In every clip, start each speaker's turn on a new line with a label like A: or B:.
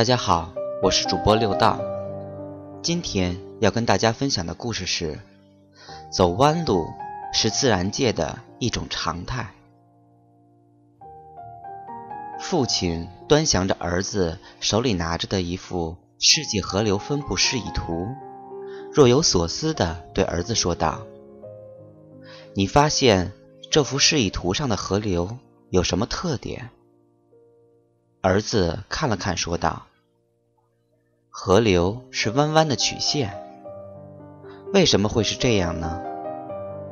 A: 大家好，我是主播六道。今天要跟大家分享的故事是：走弯路是自然界的一种常态。父亲端详着儿子手里拿着的一幅世界河流分布示意图，若有所思地对儿子说道：“你发现这幅示意图上的河流有什么特点？”儿子看了看，说道：“河流是弯弯的曲线，为什么会是这样呢？”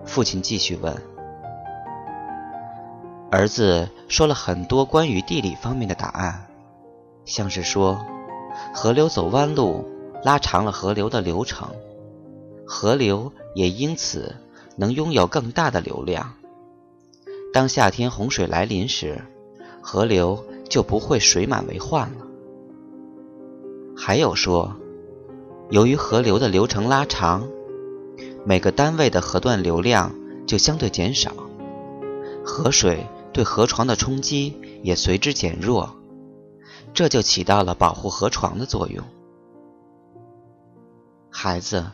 A: 父亲继续问。儿子说了很多关于地理方面的答案，像是说，河流走弯路拉长了河流的流程，河流也因此能拥有更大的流量。当夏天洪水来临时，河流。就不会水满为患了。还有说，由于河流的流程拉长，每个单位的河段流量就相对减少，河水对河床的冲击也随之减弱，这就起到了保护河床的作用。孩子，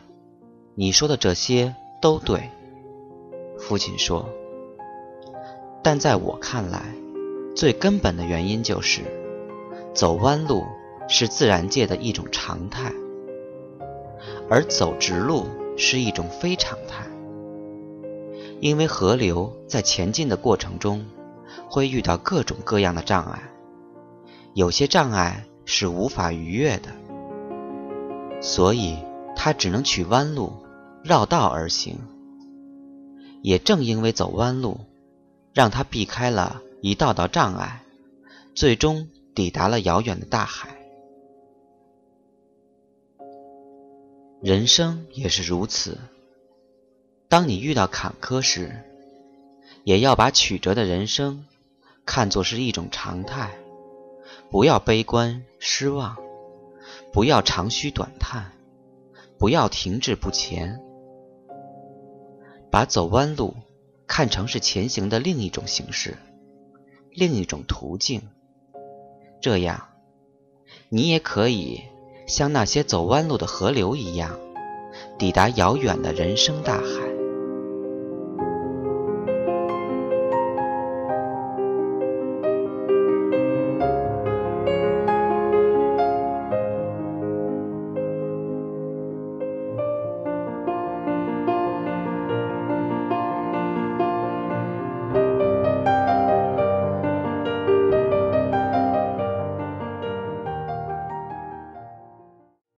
A: 你说的这些都对，父亲说，但在我看来。最根本的原因就是，走弯路是自然界的一种常态，而走直路是一种非常态。因为河流在前进的过程中，会遇到各种各样的障碍，有些障碍是无法逾越的，所以它只能取弯路，绕道而行。也正因为走弯路，让它避开了。一道道障碍，最终抵达了遥远的大海。人生也是如此。当你遇到坎坷时，也要把曲折的人生看作是一种常态，不要悲观失望，不要长吁短叹，不要停滞不前，把走弯路看成是前行的另一种形式。另一种途径，这样，你也可以像那些走弯路的河流一样，抵达遥远的人生大海。